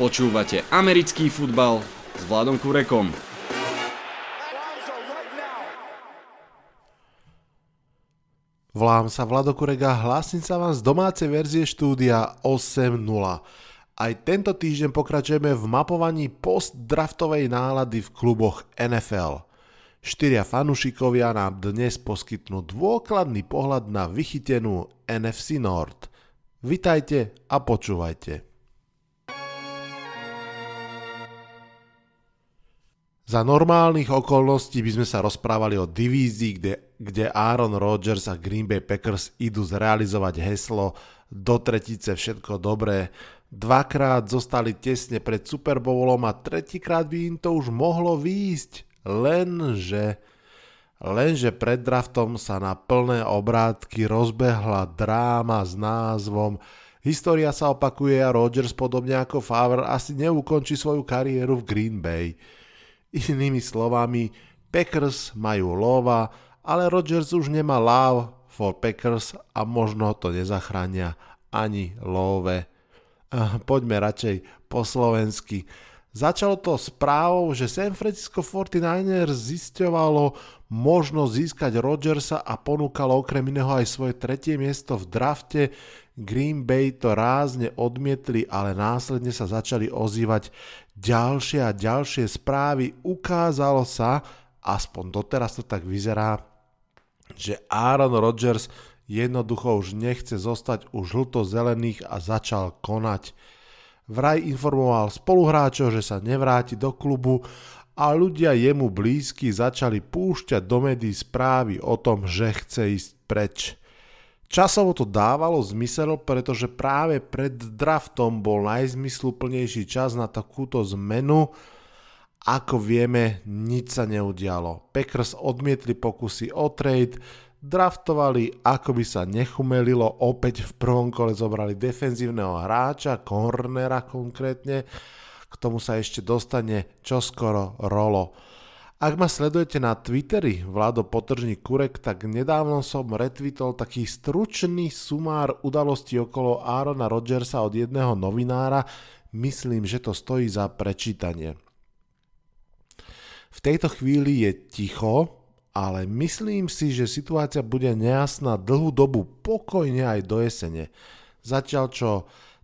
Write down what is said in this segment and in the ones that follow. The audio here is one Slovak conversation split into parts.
Počúvate americký futbal s Vladom Kurekom. Volám sa Vlado Kurega, hlásim sa vám z domácej verzie štúdia 8.0. Aj tento týždeň pokračujeme v mapovaní postdraftovej nálady v kluboch NFL. Štyria fanúšikovia nám dnes poskytnú dôkladný pohľad na vychytenú NFC Nord. Vitajte a počúvajte. Za normálnych okolností by sme sa rozprávali o divízii, kde, kde Aaron Rodgers a Green Bay Packers idú zrealizovať heslo do tretice všetko dobré. Dvakrát zostali tesne pred Super Bowlom a tretíkrát by im to už mohlo výjsť. Lenže, lenže pred draftom sa na plné obrátky rozbehla dráma s názvom História sa opakuje a Rodgers podobne ako Favre asi neukončí svoju kariéru v Green Bay. Inými slovami, Packers majú lova, ale Rodgers už nemá love for Packers a možno to nezachránia ani love. Poďme radšej po slovensky. Začalo to správou, že San Francisco 49ers zisťovalo možnosť získať Rodgersa a ponúkalo okrem iného aj svoje tretie miesto v drafte. Green Bay to rázne odmietli, ale následne sa začali ozývať ďalšie a ďalšie správy. Ukázalo sa, aspoň doteraz to tak vyzerá, že Aaron Rodgers jednoducho už nechce zostať u žlto-zelených a začal konať. Vraj informoval spoluhráčov, že sa nevráti do klubu a ľudia jemu blízky začali púšťať do médií správy o tom, že chce ísť preč. Časovo to dávalo zmysel, pretože práve pred draftom bol najzmysluplnejší čas na takúto zmenu. Ako vieme, nič sa neudialo. Packers odmietli pokusy o trade, draftovali, ako by sa nechumelilo, opäť v prvom kole zobrali defenzívneho hráča, cornera konkrétne, k tomu sa ešte dostane čoskoro Rolo. Ak ma sledujete na Twitteri Vlado Potržník Kurek, tak nedávno som retweetol taký stručný sumár udalostí okolo Aarona Rodgersa od jedného novinára. Myslím, že to stojí za prečítanie. V tejto chvíli je ticho, ale myslím si, že situácia bude nejasná dlhú dobu, pokojne aj do jesene. Zatiaľ čo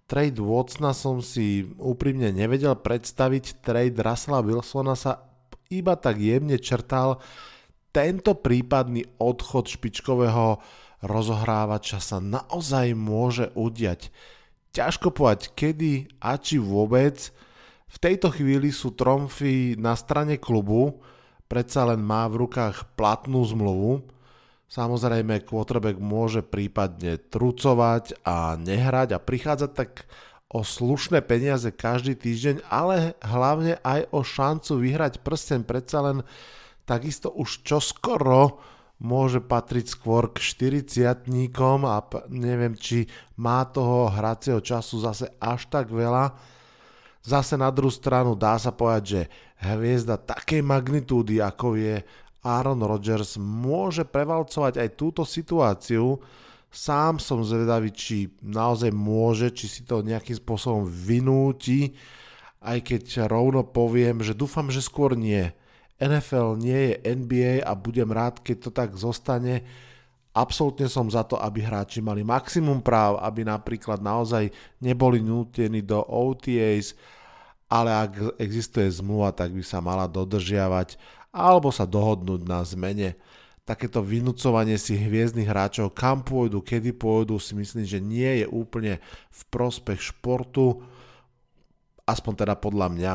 trade Watsona som si úprimne nevedel predstaviť, trade Russella Wilsona sa iba tak jemne črtal, tento prípadný odchod špičkového rozohrávača sa naozaj môže udiať. Ťažko povedať kedy a či vôbec. V tejto chvíli sú tromfy na strane klubu, predsa len má v rukách platnú zmluvu. Samozrejme, quarterback môže prípadne trucovať a nehrať a prichádzať tak o slušné peniaze každý týždeň, ale hlavne aj o šancu vyhrať prsten. Predsa len takisto už čoskoro môže patriť skôr k 40 a neviem, či má toho hracieho času zase až tak veľa. Zase na druhú stranu dá sa povedať, že hviezda takej magnitúdy, ako je Aaron Rodgers, môže prevalcovať aj túto situáciu, Sám som zvedavý, či naozaj môže, či si to nejakým spôsobom vynúti, aj keď rovno poviem, že dúfam, že skôr nie. NFL nie je NBA a budem rád, keď to tak zostane. Absolútne som za to, aby hráči mali maximum práv, aby napríklad naozaj neboli nútení do OTAs, ale ak existuje zmluva, tak by sa mala dodržiavať alebo sa dohodnúť na zmene takéto vynúcovanie si hviezdnych hráčov, kam pôjdu, kedy pôjdu, si myslím, že nie je úplne v prospech športu, aspoň teda podľa mňa.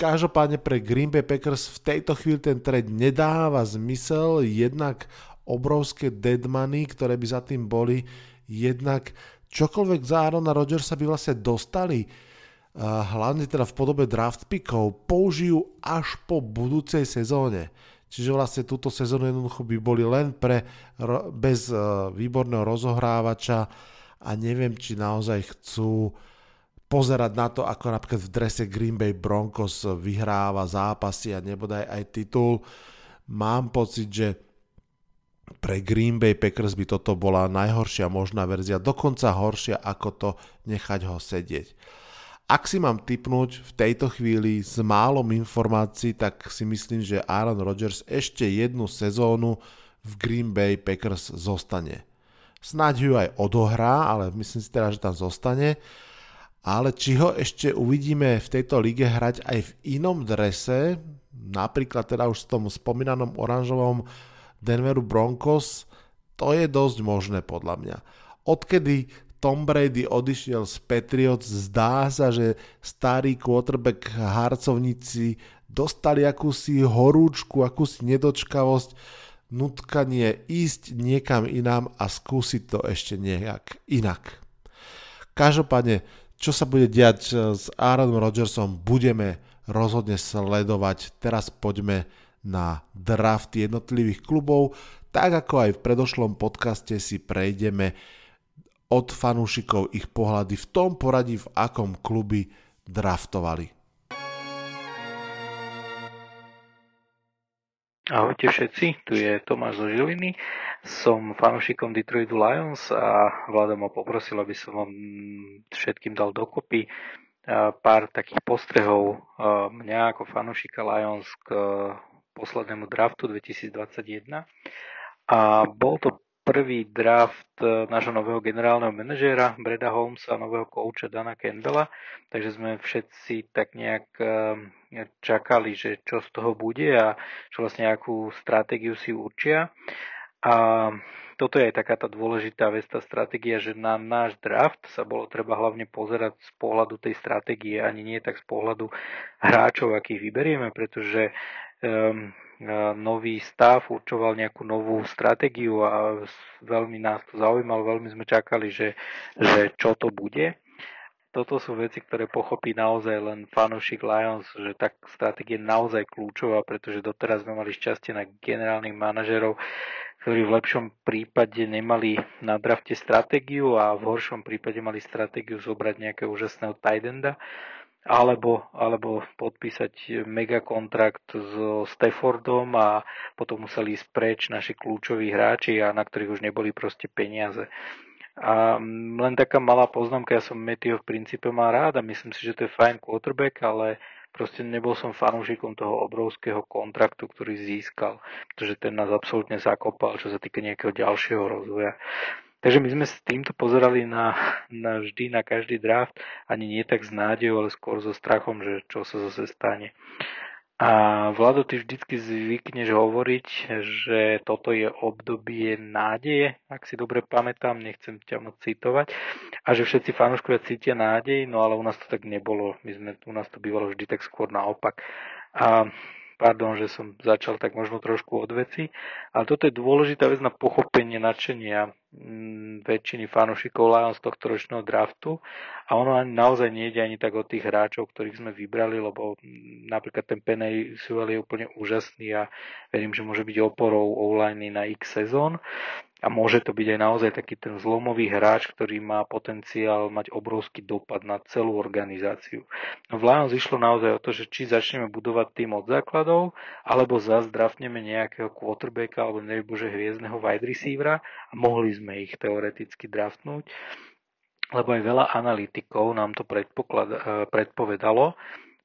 Každopádne pre Green Bay Packers v tejto chvíli ten trade nedáva zmysel, jednak obrovské dead money, ktoré by za tým boli, jednak čokoľvek za Aarona Rodgersa by vlastne dostali, hlavne teda v podobe draft pickov, použijú až po budúcej sezóne. Čiže vlastne túto sezónu jednoducho by boli len pre, bez uh, výborného rozohrávača a neviem, či naozaj chcú pozerať na to, ako napríklad v drese Green Bay Broncos vyhráva zápasy a nebodaj aj titul. Mám pocit, že pre Green Bay Packers by toto bola najhoršia možná verzia, dokonca horšia ako to nechať ho sedieť. Ak si mám typnúť v tejto chvíli s málom informácií, tak si myslím, že Aaron Rodgers ešte jednu sezónu v Green Bay Packers zostane. Snáď ju aj odohrá, ale myslím si teda, že tam zostane. Ale či ho ešte uvidíme v tejto lige hrať aj v inom drese, napríklad teda už v tom spomínanom oranžovom Denveru Broncos, to je dosť možné podľa mňa. Odkedy Tom Brady odišiel z Patriots, zdá sa, že starý quarterback harcovníci dostali akúsi horúčku, akúsi nedočkavosť, nutkanie ísť niekam inám a skúsiť to ešte nejak inak. Každopádne, čo sa bude diať s Aaronom Rodgersom, budeme rozhodne sledovať. Teraz poďme na draft jednotlivých klubov. Tak ako aj v predošlom podcaste si prejdeme od fanúšikov ich pohľady v tom poradí, v akom kluby draftovali. Ahojte všetci, tu je Tomáš zo Žiliny, som fanúšikom Detroitu Lions a vláda ma poprosil, aby som vám všetkým dal dokopy pár takých postrehov mňa ako fanúšika Lions k poslednému draftu 2021. A bol to prvý draft e, nášho nového generálneho manažéra Breda Holmesa nového kouča Dana Campbella, takže sme všetci tak nejak e, čakali, že čo z toho bude a čo vlastne akú stratégiu si určia. A toto je aj taká tá dôležitá vec, tá stratégia, že na náš draft sa bolo treba hlavne pozerať z pohľadu tej stratégie, ani nie tak z pohľadu hráčov, akých vyberieme, pretože um, nový stav určoval nejakú novú stratégiu a veľmi nás to zaujímalo, veľmi sme čakali, že, že čo to bude. Toto sú veci, ktoré pochopí naozaj len fanúšik Lions, že tak stratégia je naozaj kľúčová, pretože doteraz sme mali šťastie na generálnych manažerov, ktorí v lepšom prípade nemali na drafte stratégiu a v horšom prípade mali stratégiu zobrať nejakého úžasného tight enda alebo, alebo podpísať megakontrakt so Staffordom a potom museli ísť preč naši kľúčoví hráči a na ktorých už neboli proste peniaze. A len taká malá poznámka, ja som Matthew v princípe mal rád a myslím si, že to je fajn quarterback, ale proste nebol som fanúšikom toho obrovského kontraktu, ktorý získal, pretože ten nás absolútne zakopal, čo sa týka nejakého ďalšieho rozvoja. Takže my sme s týmto pozerali na, na vždy, na každý draft, ani nie tak s nádejou, ale skôr so strachom, že čo sa zase stane. A Vlado, ty vždycky zvykneš hovoriť, že toto je obdobie nádeje, ak si dobre pamätám, nechcem ťa moc citovať, a že všetci fanúškovia cítia nádej, no ale u nás to tak nebolo, my sme, u nás to bývalo vždy tak skôr naopak. A Pardon, že som začal tak možno trošku od veci, ale toto je dôležitá vec na pochopenie nadšenia mm, väčšiny fanúšikov Lions tohto ročného draftu. A ono ani naozaj nejde ani tak od tých hráčov, ktorých sme vybrali, lebo mm, napríklad ten Penny Sewell je úplne úžasný a verím, že môže byť oporou online na x sezón a môže to byť aj naozaj taký ten zlomový hráč, ktorý má potenciál mať obrovský dopad na celú organizáciu. No v Lions išlo naozaj o to, že či začneme budovať tým od základov, alebo zase draftneme nejakého quarterbacka alebo nebože hviezdneho wide receivera a mohli sme ich teoreticky draftnúť lebo aj veľa analytikov nám to eh, predpovedalo,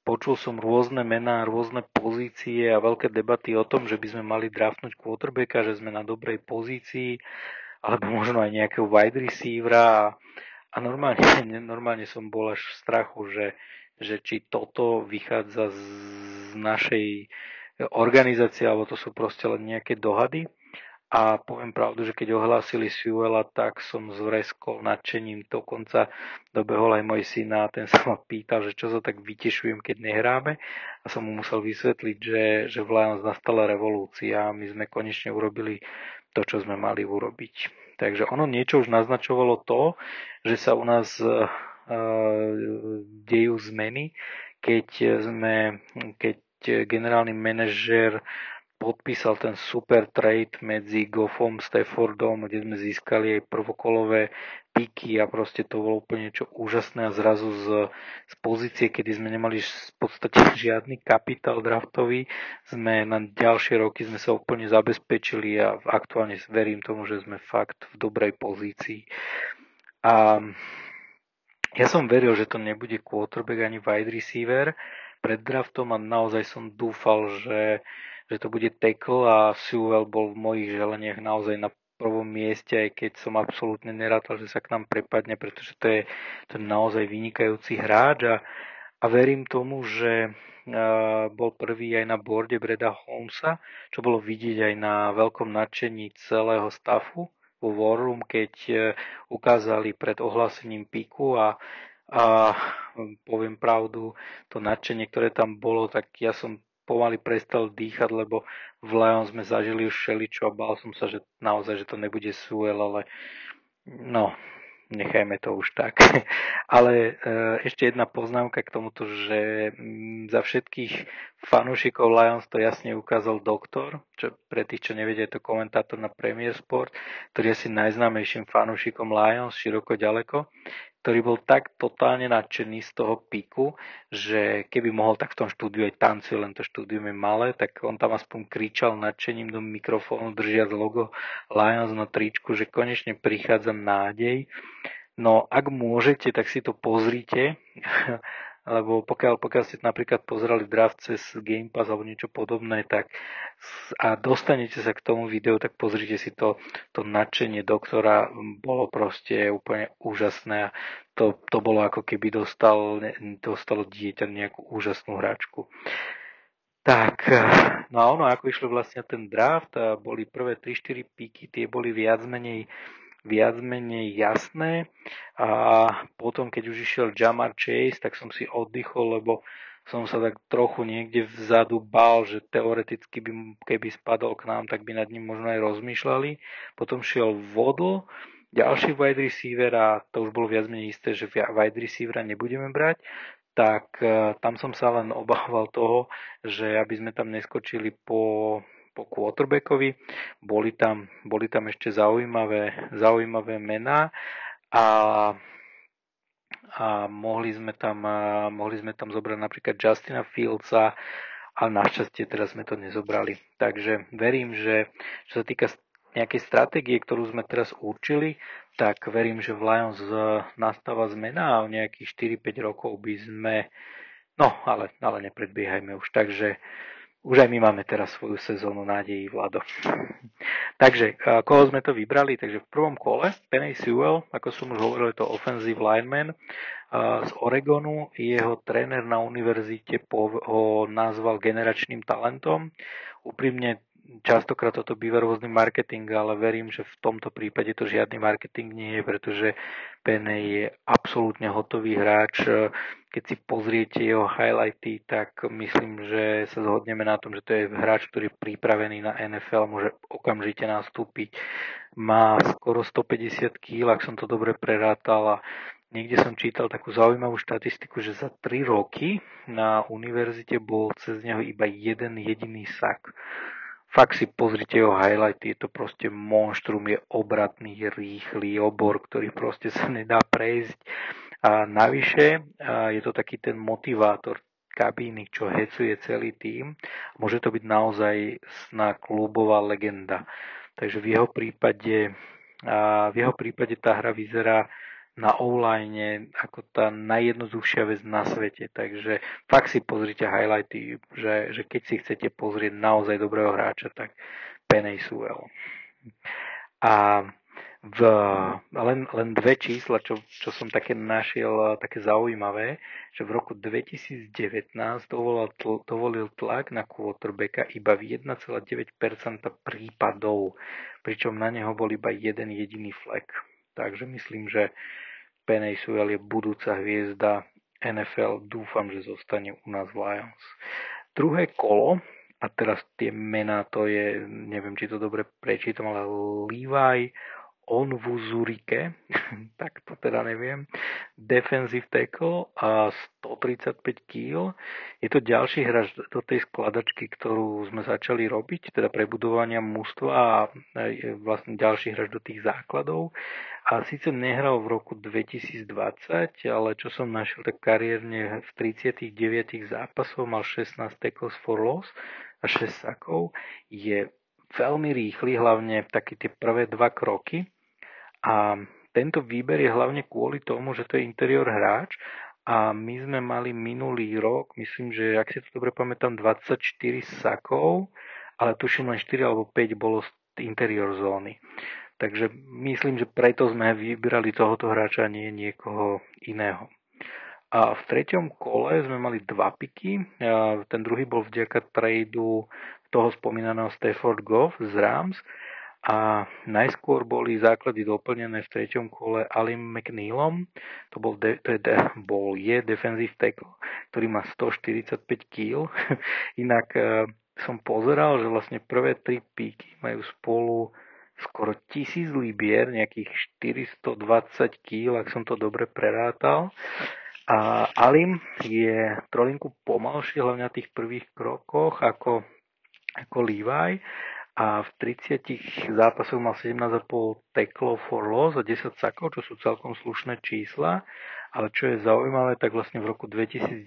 Počul som rôzne mená, rôzne pozície a veľké debaty o tom, že by sme mali draftnúť quarterbacka, že sme na dobrej pozícii, alebo možno aj nejakého wide receivera. A normálne, normálne som bol až v strachu, že, že či toto vychádza z našej organizácie, alebo to sú proste len nejaké dohady. A poviem pravdu, že keď ohlásili Sewella, tak som zvreskol nadšením. Dokonca dobehol aj môj syn a ten sa ma pýtal, že čo sa tak vytešujem, keď nehráme. A som mu musel vysvetliť, že, že v Lions nastala revolúcia a my sme konečne urobili to, čo sme mali urobiť. Takže ono niečo už naznačovalo to, že sa u nás uh, dejú zmeny, keď sme, keď generálny manažer podpísal ten super trade medzi Goffom, Staffordom, kde sme získali aj prvokolové piky a proste to bolo úplne niečo úžasné a zrazu z, z pozície, kedy sme nemali v podstate žiadny kapitál draftový, sme na ďalšie roky sme sa úplne zabezpečili a aktuálne verím tomu, že sme fakt v dobrej pozícii. A ja som veril, že to nebude quarterback ani wide receiver pred draftom a naozaj som dúfal, že, že to bude tackle a Sewell bol v mojich želeniach naozaj na prvom mieste, aj keď som absolútne nerátal, že sa k nám prepadne, pretože to je, to naozaj vynikajúci hráč a, a verím tomu, že uh, bol prvý aj na borde Breda Holmesa, čo bolo vidieť aj na veľkom nadšení celého stafu vo War Room, keď uh, ukázali pred ohlásením piku a, a poviem pravdu, to nadšenie, ktoré tam bolo, tak ja som pomaly prestal dýchať, lebo v Lions sme zažili už všeličo a bál som sa, že naozaj, že to nebude Suel, ale no, nechajme to už tak. Ale e, ešte jedna poznámka k tomuto, že mm, za všetkých fanúšikov Lions to jasne ukázal doktor, čo pre tých, čo nevedia, je to komentátor na Premier Sport, ktorý je asi najznámejším fanúšikom Lions, široko ďaleko ktorý bol tak totálne nadšený z toho piku, že keby mohol tak v tom štúdiu aj tancuje, len to štúdium je malé, tak on tam aspoň kričal nadšením do mikrofónu, držiac logo Lions na tričku, že konečne prichádza nádej. No ak môžete, tak si to pozrite lebo pokiaľ, pokiaľ ste napríklad pozerali draft cez Game Pass alebo niečo podobné, tak a dostanete sa k tomu videu, tak pozrite si to, to nadšenie doktora, bolo proste úplne úžasné a to, to bolo ako keby dostal, dostalo dieťa nejakú úžasnú hračku. Tak, no a ono, ako išlo vlastne ten draft, boli prvé 3-4 píky, tie boli viac menej viac menej jasné a potom, keď už išiel Jamar Chase, tak som si oddychol, lebo som sa tak trochu niekde vzadu bál, že teoreticky by, keby spadol k nám, tak by nad ním možno aj rozmýšľali. Potom šiel Vodl, ďalší wide receiver a to už bolo viac menej isté, že wide receivera nebudeme brať, tak uh, tam som sa len obával toho, že aby sme tam neskočili po po quarterbackovi. Boli tam, boli tam ešte zaujímavé, zaujímavé mená a, a mohli, sme tam, mohli sme tam zobrať napríklad Justina Fieldsa, ale našťastie teraz sme to nezobrali. Takže verím, že čo sa týka nejakej stratégie, ktorú sme teraz určili, tak verím, že v Lions nastáva zmena a o nejakých 4-5 rokov by sme, no ale, ale nepredbiehajme už, takže už aj my máme teraz svoju sezónu nádejí, Vlado. Takže, koho sme to vybrali? Takže v prvom kole Penny Sewell, ako som už hovoril, je to offensive lineman z Oregonu. Jeho tréner na univerzite ho nazval generačným talentom. Úprimne častokrát toto býva rôzny marketing, ale verím, že v tomto prípade to žiadny marketing nie je, pretože Pene je absolútne hotový hráč. Keď si pozriete jeho highlighty, tak myslím, že sa zhodneme na tom, že to je hráč, ktorý je pripravený na NFL, môže okamžite nastúpiť. Má skoro 150 kg, ak som to dobre prerátal a Niekde som čítal takú zaujímavú štatistiku, že za 3 roky na univerzite bol cez neho iba jeden jediný sak fakt si pozrite jeho highlighty, je to proste monštrum, je obratný, rýchly obor, ktorý proste sa nedá prejsť. A navyše a je to taký ten motivátor kabíny, čo hecuje celý tým. Môže to byť naozaj sná klubová legenda. Takže v jeho prípade, v jeho prípade tá hra vyzerá na online ako tá najjednoduchšia vec na svete. Takže fakt si pozrite highlighty, že, že keď si chcete pozrieť naozaj dobrého hráča, tak Penny Sewell. A v, len, len dve čísla, čo, čo som také našiel také zaujímavé, že v roku 2019 dovolil, tl, dovolil tlak na quarterbacka iba v 1,9% prípadov, pričom na neho bol iba jeden jediný flek. Takže myslím, že Penny Sewell je budúca hviezda NFL. Dúfam, že zostane u nás v Lions. Druhé kolo, a teraz tie mená, to je, neviem, či to dobre prečítam, ale Levi Onvuzurike, tak to teda neviem. defensive tackle a 135 kg. Je to ďalší hráč do tej skladačky, ktorú sme začali robiť, teda prebudovania mústva a je vlastne ďalší hráč do tých základov. A síce nehral v roku 2020, ale čo som našiel, tak kariérne v 39 zápasov mal 16 tackles for loss a 6 sakov. Je veľmi rýchly, hlavne také tie prvé dva kroky. A tento výber je hlavne kvôli tomu, že to je interior hráč a my sme mali minulý rok, myslím, že ak si to dobre pamätám, 24 sakov, ale tuším len 4 alebo 5 bolo z interior zóny. Takže myslím, že preto sme vybrali tohoto hráča a nie niekoho iného. A v treťom kole sme mali dva piky. Ten druhý bol vďaka tradu toho spomínaného Stafford Goff z Rams a najskôr boli základy doplnené v treťom kole Alim McNeilom, to bol, de, to je, de, bol je defensive tackle, ktorý má 145 kg. Inak e, som pozeral, že vlastne prvé tri píky majú spolu skoro tisíc libier, nejakých 420 kg, ak som to dobre prerátal. A Alim je trolinku pomalší, hlavne na tých prvých krokoch, ako, ako Levi a v 30 zápasoch mal 17,5 teklov for loss a 10 sakov, čo sú celkom slušné čísla. Ale čo je zaujímavé, tak vlastne v roku 2019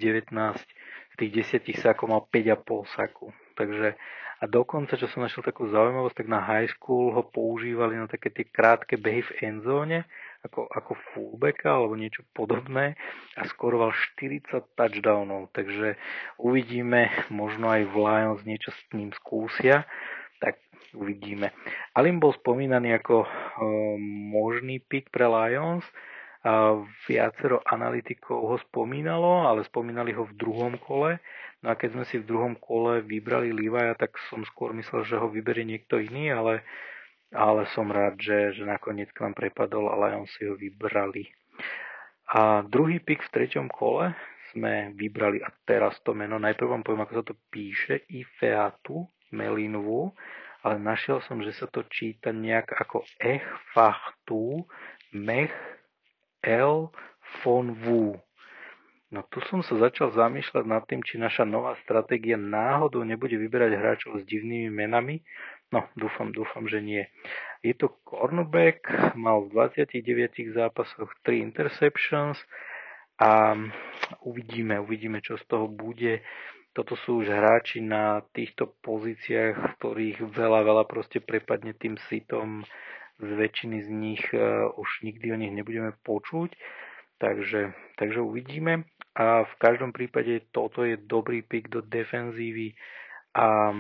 z tých 10 sakov mal 5,5 saku. Takže a dokonca, čo som našiel takú zaujímavosť, tak na high school ho používali na také tie krátke behy v endzóne, ako, ako fullbacka alebo niečo podobné a skoroval 40 touchdownov. Takže uvidíme, možno aj v Lions niečo s ním skúsia uvidíme. Alim bol spomínaný ako uh, možný pick pre Lions. Viacero analytikov ho spomínalo, ale spomínali ho v druhom kole. No a keď sme si v druhom kole vybrali Levi'a, tak som skôr myslel, že ho vyberie niekto iný, ale, ale som rád, že, že nakoniec k nám prepadol a Lions si ho vybrali. A druhý pick v treťom kole sme vybrali, a teraz to meno, najprv vám poviem, ako sa to píše, Ifeatu, Melinovu, ale našiel som, že sa to číta nejak ako Ech Fachtu Mech El von Wu. No tu som sa začal zamýšľať nad tým, či naša nová stratégia náhodou nebude vyberať hráčov s divnými menami. No, dúfam, dúfam, že nie. Je to cornerback, mal v 29 zápasoch 3 interceptions a uvidíme, uvidíme, čo z toho bude. Toto sú už hráči na týchto pozíciách, v ktorých veľa, veľa proste prepadne tým sitom. Z väčšiny z nich uh, už nikdy o nich nebudeme počuť. Takže, takže uvidíme. A v každom prípade toto je dobrý pick do defenzívy a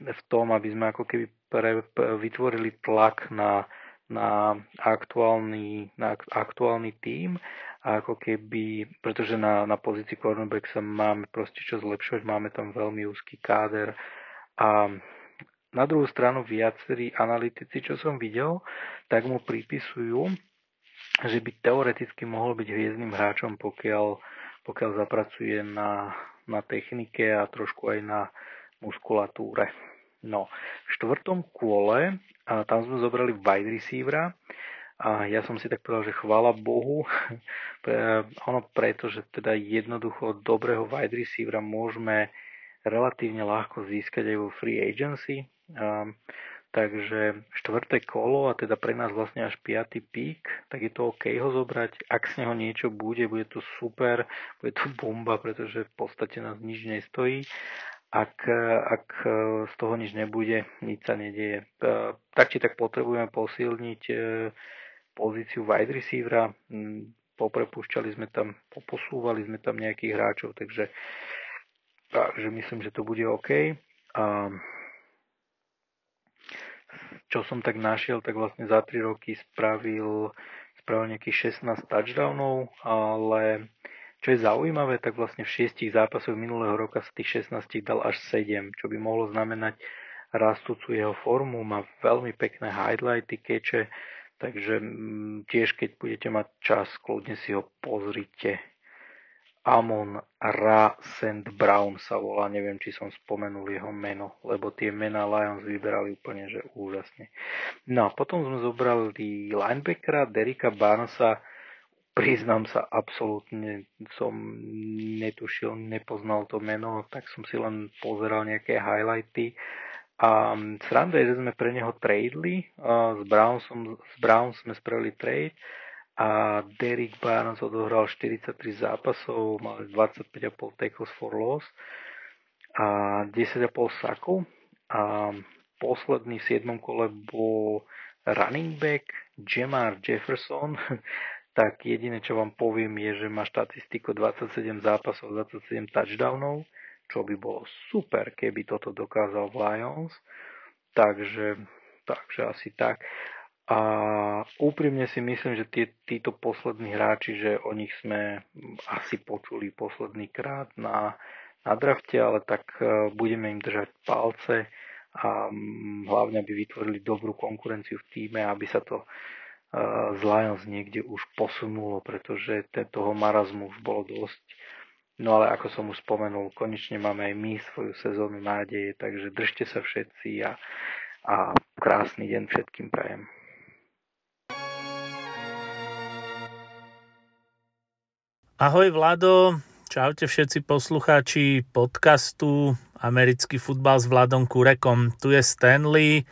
v tom, aby sme ako keby pre, vytvorili tlak na, na, aktuálny, na aktuálny tím ako keby, pretože na, na pozícii sa máme proste čo zlepšovať, máme tam veľmi úzky káder a na druhú stranu viacerí analytici, čo som videl, tak mu pripisujú, že by teoreticky mohol byť hviezdnym hráčom, pokiaľ, pokiaľ zapracuje na, na technike a trošku aj na muskulatúre. No, v štvrtom kôle, a tam sme zobrali wide receivera, a ja som si tak povedal, že chvála Bohu, ono preto, že teda jednoducho dobrého wide receivera môžeme relatívne ľahko získať aj vo free agency. A, takže štvrté kolo a teda pre nás vlastne až piatý pík, tak je to OK ho zobrať. Ak z neho niečo bude, bude to super, bude to bomba, pretože v podstate nás nič nestojí. Ak, ak z toho nič nebude, nič sa nedieje. Tak či tak potrebujeme posilniť pozíciu wide receivera. Mm, poprepúšťali sme tam, poposúvali sme tam nejakých hráčov, takže, takže myslím, že to bude OK. A čo som tak našiel, tak vlastne za 3 roky spravil, spravil nejakých 16 touchdownov, ale čo je zaujímavé, tak vlastne v 6 zápasoch minulého roka z tých 16 dal až 7, čo by mohlo znamenať rastúcu jeho formu, má veľmi pekné highlighty, keďže Takže mm, tiež, keď budete mať čas, kľudne si ho pozrite. Amon Ra Sand Brown sa volá, neviem, či som spomenul jeho meno, lebo tie mená Lions vyberali úplne, že úžasne. No a potom sme zobrali linebackera Derika Barnesa, priznám sa, absolútne som netušil, nepoznal to meno, tak som si len pozeral nejaké highlighty. A sranda je, že sme pre neho tradeli, s Brownsom, s Browns sme spravili trade a Derek Barnes odohral 43 zápasov, mal 25,5 tackles for loss a 10,5 sakov a posledný v 7. kole bol running back Jamar Jefferson, tak jediné, čo vám poviem, je, že má štatistiku 27 zápasov, 27 touchdownov, čo by bolo super, keby toto dokázal v Lions. Takže, takže asi tak. A úprimne si myslím, že tí, títo poslední hráči, že o nich sme asi počuli posledný krát na, na drafte, ale tak e, budeme im držať palce a hlavne, aby vytvorili dobrú konkurenciu v týme, aby sa to z Lions niekde už posunulo, pretože toho marazmu už bolo dosť. No ale ako som už spomenul, konečne máme aj my svoju sezónu nádeje, takže držte sa všetci a, a krásny deň všetkým prajem. Ahoj Vlado, čaute všetci poslucháči podcastu Americký futbal s Vladom Kurekom. Tu je Stanley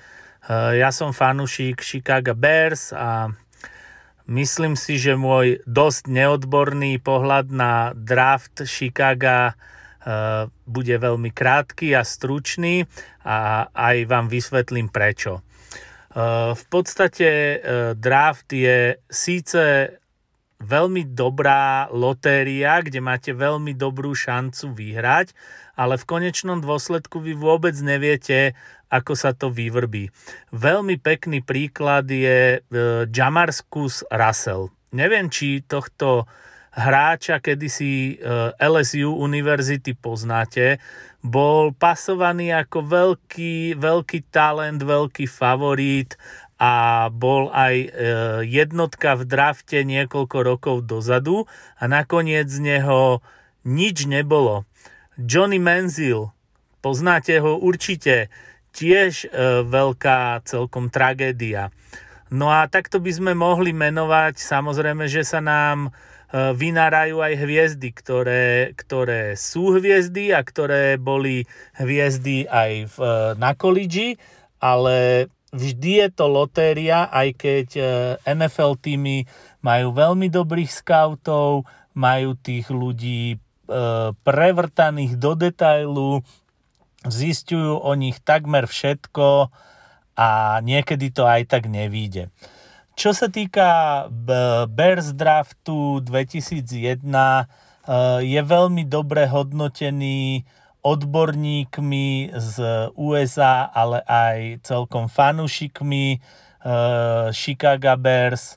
ja som fanúšik Chicago Bears a myslím si, že môj dosť neodborný pohľad na draft Chicago eh, bude veľmi krátky a stručný a aj vám vysvetlím prečo. Eh, v podstate draft je síce veľmi dobrá lotéria, kde máte veľmi dobrú šancu vyhrať, ale v konečnom dôsledku vy vôbec neviete, ako sa to vyvrbí. Veľmi pekný príklad je e, Russell. Neviem, či tohto hráča kedysi e, LSU Univerzity poznáte. Bol pasovaný ako veľký, veľký talent, veľký favorit a bol aj e, jednotka v drafte niekoľko rokov dozadu a nakoniec z neho nič nebolo. Johnny Manziel, poznáte ho určite, tiež e, veľká celkom tragédia. No a takto by sme mohli menovať, samozrejme, že sa nám e, vynárajú aj hviezdy, ktoré, ktoré sú hviezdy a ktoré boli hviezdy aj v, na kolíži, ale vždy je to lotéria, aj keď e, NFL týmy majú veľmi dobrých scoutov, majú tých ľudí e, prevrtaných do detailu, zistujú o nich takmer všetko a niekedy to aj tak nevíde. Čo sa týka Bears draftu 2001, e, je veľmi dobre hodnotený odborníkmi z USA, ale aj celkom fanúšikmi e, Chicago Bears. E,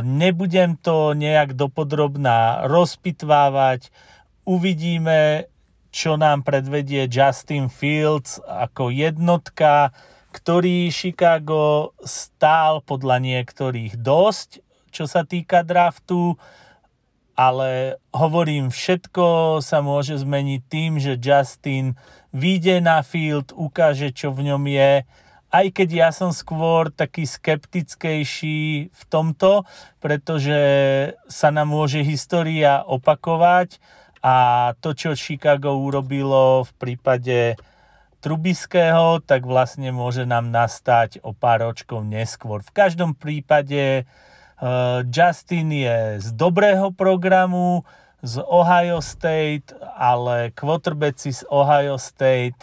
nebudem to nejak dopodrobná rozpitvávať. Uvidíme, čo nám predvedie Justin Fields ako jednotka, ktorý Chicago stál podľa niektorých dosť, čo sa týka draftu, ale hovorím, všetko sa môže zmeniť tým, že Justin vyjde na field, ukáže, čo v ňom je, aj keď ja som skôr taký skeptickejší v tomto, pretože sa nám môže história opakovať a to, čo Chicago urobilo v prípade Trubiského, tak vlastne môže nám nastať o pár ročkov neskôr. V každom prípade Justin je z dobrého programu, z Ohio State, ale quarterbacki z Ohio State,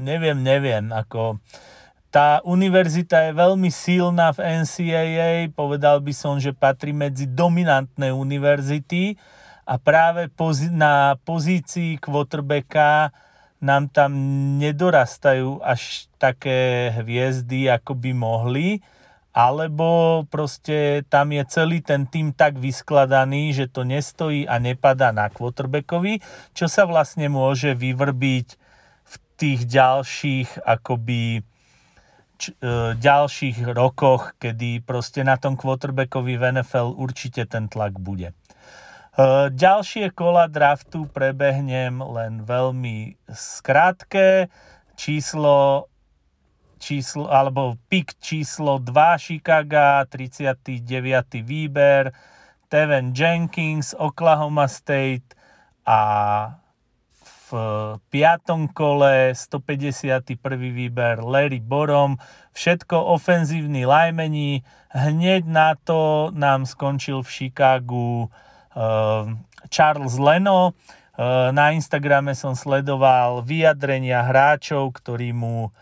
neviem, neviem, ako. Tá univerzita je veľmi silná v NCAA, povedal by som, že patrí medzi dominantné univerzity, a práve pozi- na pozícii quarterbacka nám tam nedorastajú až také hviezdy, ako by mohli, alebo proste tam je celý ten tým tak vyskladaný, že to nestojí a nepadá na quarterbackovi, čo sa vlastne môže vyvrbiť v tých ďalších akoby č, e, ďalších rokoch, kedy proste na tom quarterbackovi v NFL určite ten tlak bude. E, ďalšie kola draftu prebehnem len veľmi skrátke. Číslo, číslo alebo pik číslo 2 Chicago, 39. výber, Teven Jenkins, Oklahoma State a v piatom kole 151. výber Larry Borom, všetko ofenzívni lajmení. Hneď na to nám skončil v Chicagu uh, Charles Leno. Uh, na Instagrame som sledoval vyjadrenia hráčov, ktorí mu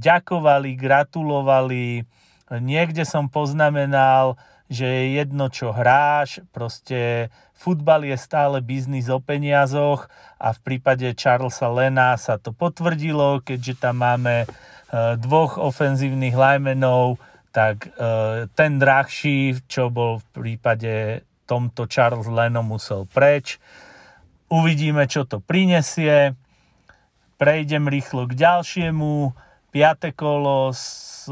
ďakovali, gratulovali. Niekde som poznamenal, že je jedno, čo hráš, proste futbal je stále biznis o peniazoch a v prípade Charlesa Lena sa to potvrdilo, keďže tam máme e, dvoch ofenzívnych lajmenov, tak e, ten drahší, čo bol v prípade tomto Charles Leno musel preč. Uvidíme, čo to prinesie. Prejdem rýchlo k ďalšiemu. Piate kolo, s,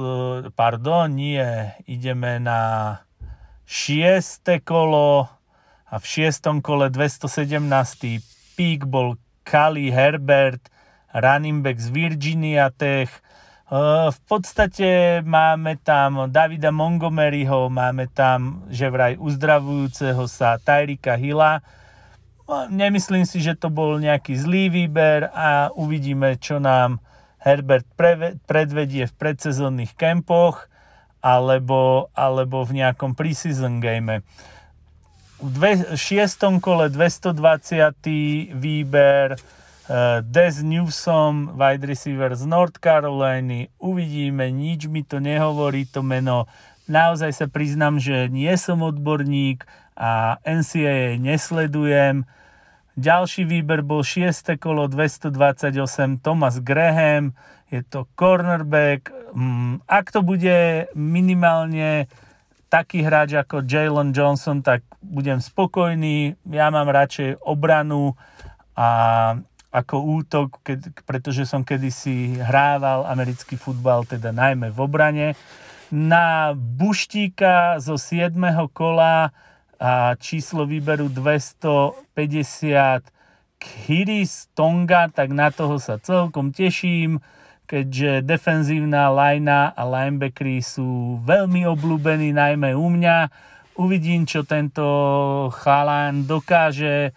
pardon, nie, ideme na šieste kolo a v šiestom kole 217. pík bol Kali Herbert, running back z Virginia Tech. V podstate máme tam Davida Montgomeryho, máme tam že vraj uzdravujúceho sa Tyrika Hilla. Nemyslím si, že to bol nejaký zlý výber a uvidíme, čo nám Herbert predvedie v predsezónnych kempoch alebo, alebo v nejakom preseason game. V dve, šiestom kole 220. výber uh, Des Newsom, wide receiver z North Caroliny. Uvidíme, nič mi to nehovorí to meno. Naozaj sa priznám, že nie som odborník a NCAA nesledujem. Ďalší výber bol 6. kolo 228 Thomas Graham, je to cornerback. Mm, ak to bude minimálne taký hráč ako Jalen Johnson, tak budem spokojný. Ja mám radšej obranu a ako útok, pretože som kedysi hrával americký futbal, teda najmä v obrane. Na Buštíka zo 7. kola a číslo výberu 250 Kiris Tonga, tak na toho sa celkom teším, keďže defenzívna linea a linebackery sú veľmi obľúbení, najmä u mňa. Uvidím, čo tento chalán dokáže.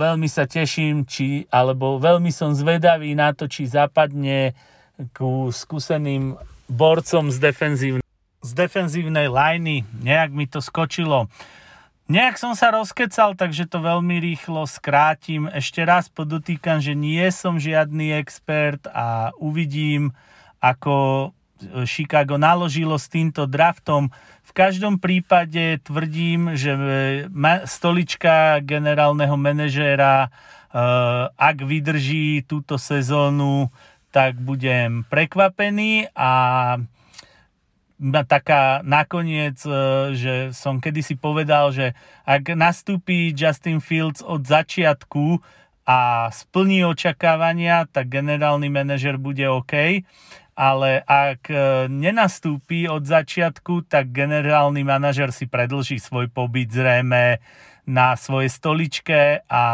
Veľmi sa teším, či, alebo veľmi som zvedavý na to, či zapadne ku skúseným borcom z defenzívnej z defenzívnej lajny. Nejak mi to skočilo. Nejak som sa rozkecal, takže to veľmi rýchlo skrátim. Ešte raz podotýkam, že nie som žiadny expert a uvidím, ako Chicago naložilo s týmto draftom. V každom prípade tvrdím, že stolička generálneho manažéra, eh, ak vydrží túto sezónu, tak budem prekvapený a taká nakoniec, e, že som kedysi povedal, že ak nastúpi Justin Fields od začiatku a splní očakávania, tak generálny manažer bude OK, ale ak e, nenastúpi od začiatku, tak generálny manažer si predlží svoj pobyt zrejme na svojej stoličke a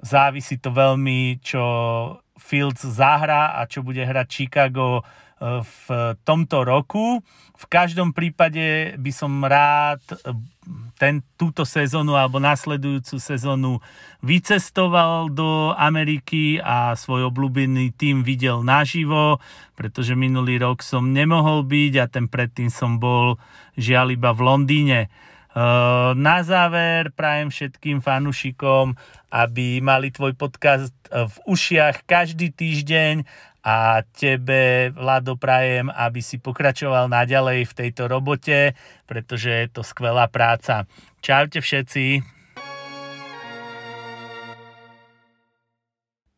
závisí to veľmi, čo Fields zahrá a čo bude hrať Chicago v tomto roku. V každom prípade by som rád ten, túto sezónu alebo nasledujúcu sezónu vycestoval do Ameriky a svoj obľúbený tým videl naživo, pretože minulý rok som nemohol byť a ten predtým som bol žiaľ iba v Londýne. Na záver prajem všetkým fanúšikom, aby mali tvoj podcast v ušiach každý týždeň a tebe, Vlado, prajem, aby si pokračoval naďalej v tejto robote, pretože je to skvelá práca. Čaute všetci.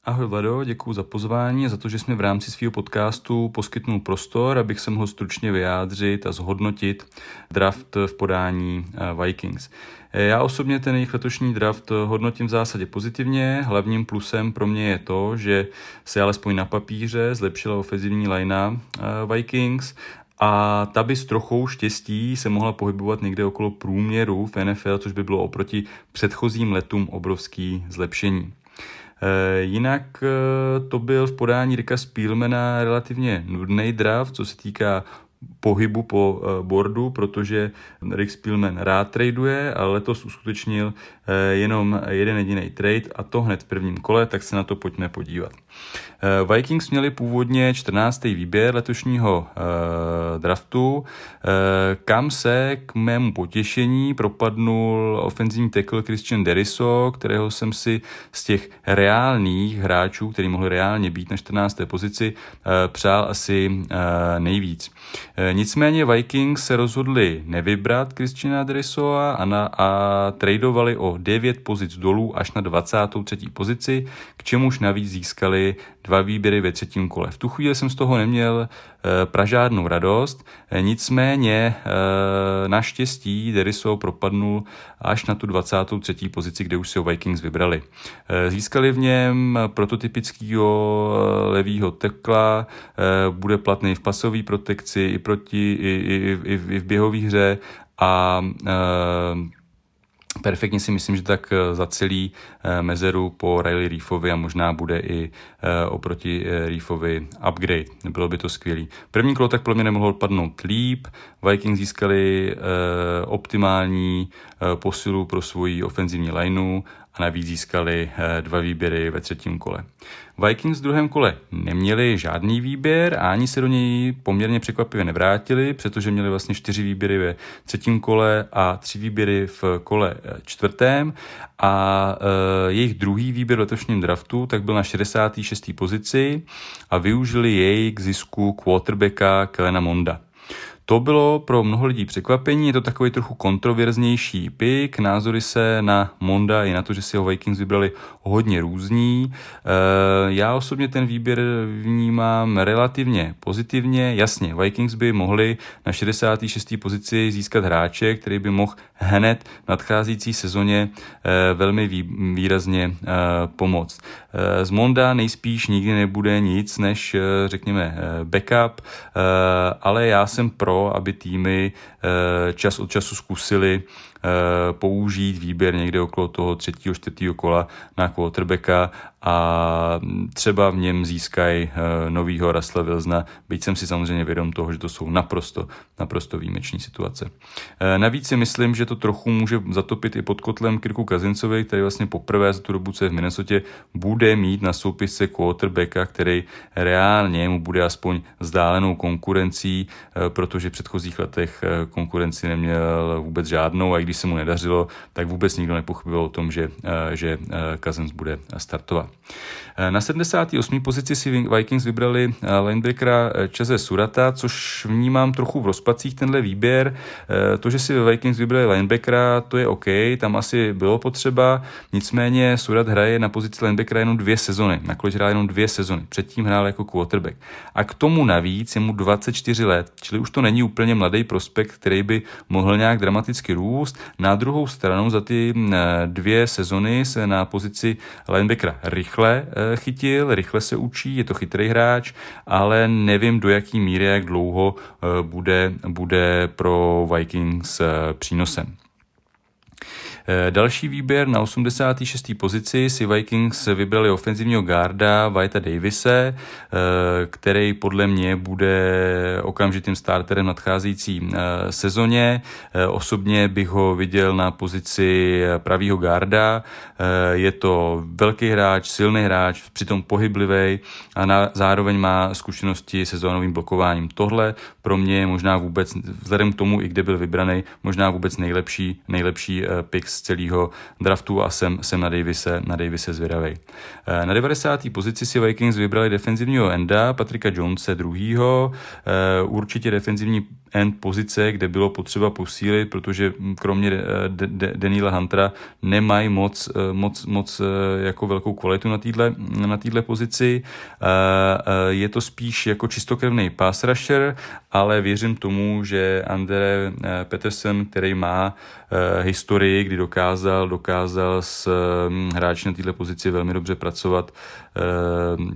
Ahoj Vlado, děkuji za pozvání a za to, že jsi mi v rámci svého podcastu poskytnul prostor, abych se mohl stručně vyjádřit a zhodnotit draft v podání eh, Vikings. Eh, já osobně ten jejich letošní draft hodnotím v zásadě pozitivně. Hlavním plusem pro mě je to, že se alespoň na papíře zlepšila ofenzivní linea eh, Vikings a ta by s trochou štěstí se mohla pohybovat někde okolo průměru v NFL, což by bylo oproti předchozím letům obrovský zlepšení. Eh, jinak to byl v podání Rika Spielmana relativně nudný draft, co se týká pohybu po eh, boardu, protože Rick Spielman rád traduje, ale letos uskutečnil eh, jenom jeden jediný trade a to hned v prvním kole, tak se na to pojďme podívat. Eh, Vikings měli původně 14. výběr letošního draftu, kam se k mému potěšení propadnul ofenzivní tackle Christian Deriso, kterého jsem si z těch reálných hráčů, který mohli reálně být na 14. pozici, přál asi nejvíc. Eh, nicméně Vikings se rozhodli nevybrat Christiana Drisova a, na, a tradovali o 9 pozic dolů až na 23. pozici, k čemuž navíc získali dva výběry ve třetím kole. V tu chvíli jsem z toho neměl e, pražádnou radost, e, nicméně e, naštěstí Derisov propadnul až na tu 23. pozici, kde už si ho Vikings vybrali. Získali v něm prototypického levýho tekla, bude platný v pasové protekci i proti i, i, i, i v běhové hře a e, perfektně si myslím, že tak eh, zacelí eh, mezeru po Riley Reefovi a možná bude i eh, oproti Reefovi upgrade. Bylo by to skvělý. První kolo tak pro mě nemohlo odpadnout líp. Vikings získali optimální posilu pro svoji ofenzivní lineu navíc získali dva výběry ve třetím kole. Vikings v druhém kole neměli žádný výběr a ani se do něj poměrně překvapivě nevrátili, protože měli vlastně čtyři výběry ve třetím kole a tři výběry v kole eh, čtvrtém a e, jejich druhý výběr letošním draftu tak byl na 66. pozici a využili jej k zisku quarterbacka Kelena Monda. To bylo pro mnoho lidí překvapení, je to takový trochu kontroverznější pick, názory se na Monda i na to, že si ho Vikings vybrali hodně různí. Eh, já osobně ten výběr vnímám relativně pozitivně. Jasně, Vikings by mohli na 66. pozici získat hráče, který by mohl hned v nadcházející sezóně eh, velmi výrazně eh, pomoct. Z Monda nejspíš nikdy nebude nic než, řekněme, backup, ale já jsem pro aby týmy eh, čas od času zkusili Eh, použít výběr někde okolo toho třetího, čtvrtého kola na quarterbacka a třeba v něm získají eh, novýho Russella Wilsona, byť jsem si samozřejmě vědom toho, že to jsou naprosto, naprosto výjimeční situace. Eh, navíc si myslím, že to trochu může zatopit i pod kotlem Kirku Kazincovi, který vlastně poprvé za tu dobu, co je v Minnesota, bude mít na soupisce quarterbacka, který reálně mu bude aspoň vzdálenou konkurencí, protože v předchozích letech konkurenci neměl vůbec žádnou a i když se mu nedařilo, tak vůbec nikdo nepochyboval o tom, že, eh, že eh, Cousins bude startovat. Eh, na 78. pozici si Vikings vybrali linebackera Čeze Surata, což vnímám trochu v rozpacích tenhle výběr. To, že si Vikings vybrali linebackera, to je OK, tam asi bylo potřeba, nicméně Surat hraje na pozici linebackera jenom dvě sezony, na college hrál jenom dvě sezony, předtím hrál jako quarterback. A k tomu navíc je mu 24 let, čili už to není úplně mladý prospekt, který by mohl nějak dramaticky růst, na druhou stranu za ty dvě sezony se na pozici linebackera rychle e, chytil, rychle se učí, je to chytrý hráč, ale nevím do jaký míry, jak dlouho e, bude, bude pro Vikings e, přínosem. Eh, další výběr na 86. pozici si Vikings vybrali ofenzivního garda Vajta Davise, eh, který podle mě bude okamžitým starterem nadcházející eh, sezóně. Osobně bych ho viděl na pozici pravýho garda. Je to velký hráč, silný hráč, přitom pohyblivý a na, zároveň má zkušenosti se zónovým blokováním. Tohle pro mě je možná vůbec, vzhledem k tomu, i kde byl vybraný, možná vůbec nejlepší, nejlepší pick celého draftu a jsem, jsem na Davise, na Davise zvědavej. Eh, na 90. pozici si Vikings vybrali defenzivního enda Patrika Jonese druhýho, eh, určitě defenzivní end pozice, kde bylo potřeba posílit, protože kromě eh, Daniela Huntera nemají moc, moc, moc jako velkou kvalitu na této na pozici. Je to spíš jako čistokrevný pass rusher, ale věřím tomu, že Andre Peterson, který má historii, kdy dokázal, dokázal s hm, hráči na této pozici velmi dobře pracovat,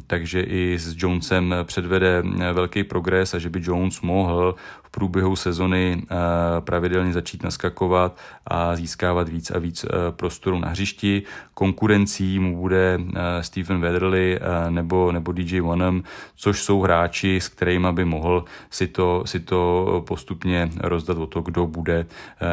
takže i s Jonesem předvede velký progres a že by Jones mohl průběhu sezony eh, pravidelně začít naskakovat a získávat víc a víc eh, prostoru na hřišti. Konkurencí mu bude eh, Stephen Wetherly nebo, nebo DJ Wanham, což jsou hráči, s kterými by mohl si to, si to postupně rozdat o to, kdo bude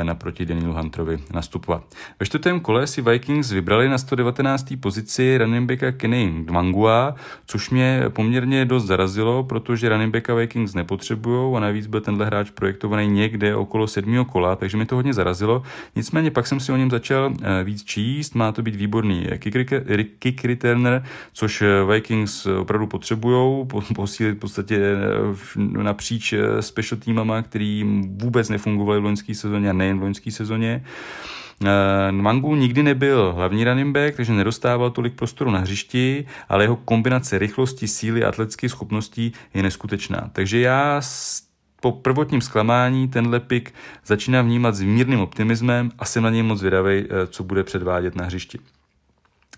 naproti Danielu Hunterovi nastupovat. Ve čtvrtém kole si Vikings vybrali na 119. pozici running backa Kenny Dwangua, což mě poměrně dost zarazilo, protože running backa Vikings nepotřebují a navíc byl tenhle hráč projektovaný někde okolo sedmého kola, takže mi to hodně zarazilo. Nicméně pak jsem si o něm začal eh, víc číst, má to být výborný kick returner, což eh, Vikings opravdu potřebují, posílit v podstatě eh, napříč special týmama, který vůbec nefungovaly v loňské sezóně a nejen v loňské sezóně. Nwangu nikdy nebyl hlavní running back, takže nedostával tolik prostoru na hřišti, ale jeho kombinace rychlosti, síly a atletických schopností je neskutečná. Takže já po prvotním zklamání tenhle pik začíná vnímat s mírným optimismem a jsem na něj moc zvědavý, eh, co bude předvádět na hřišti.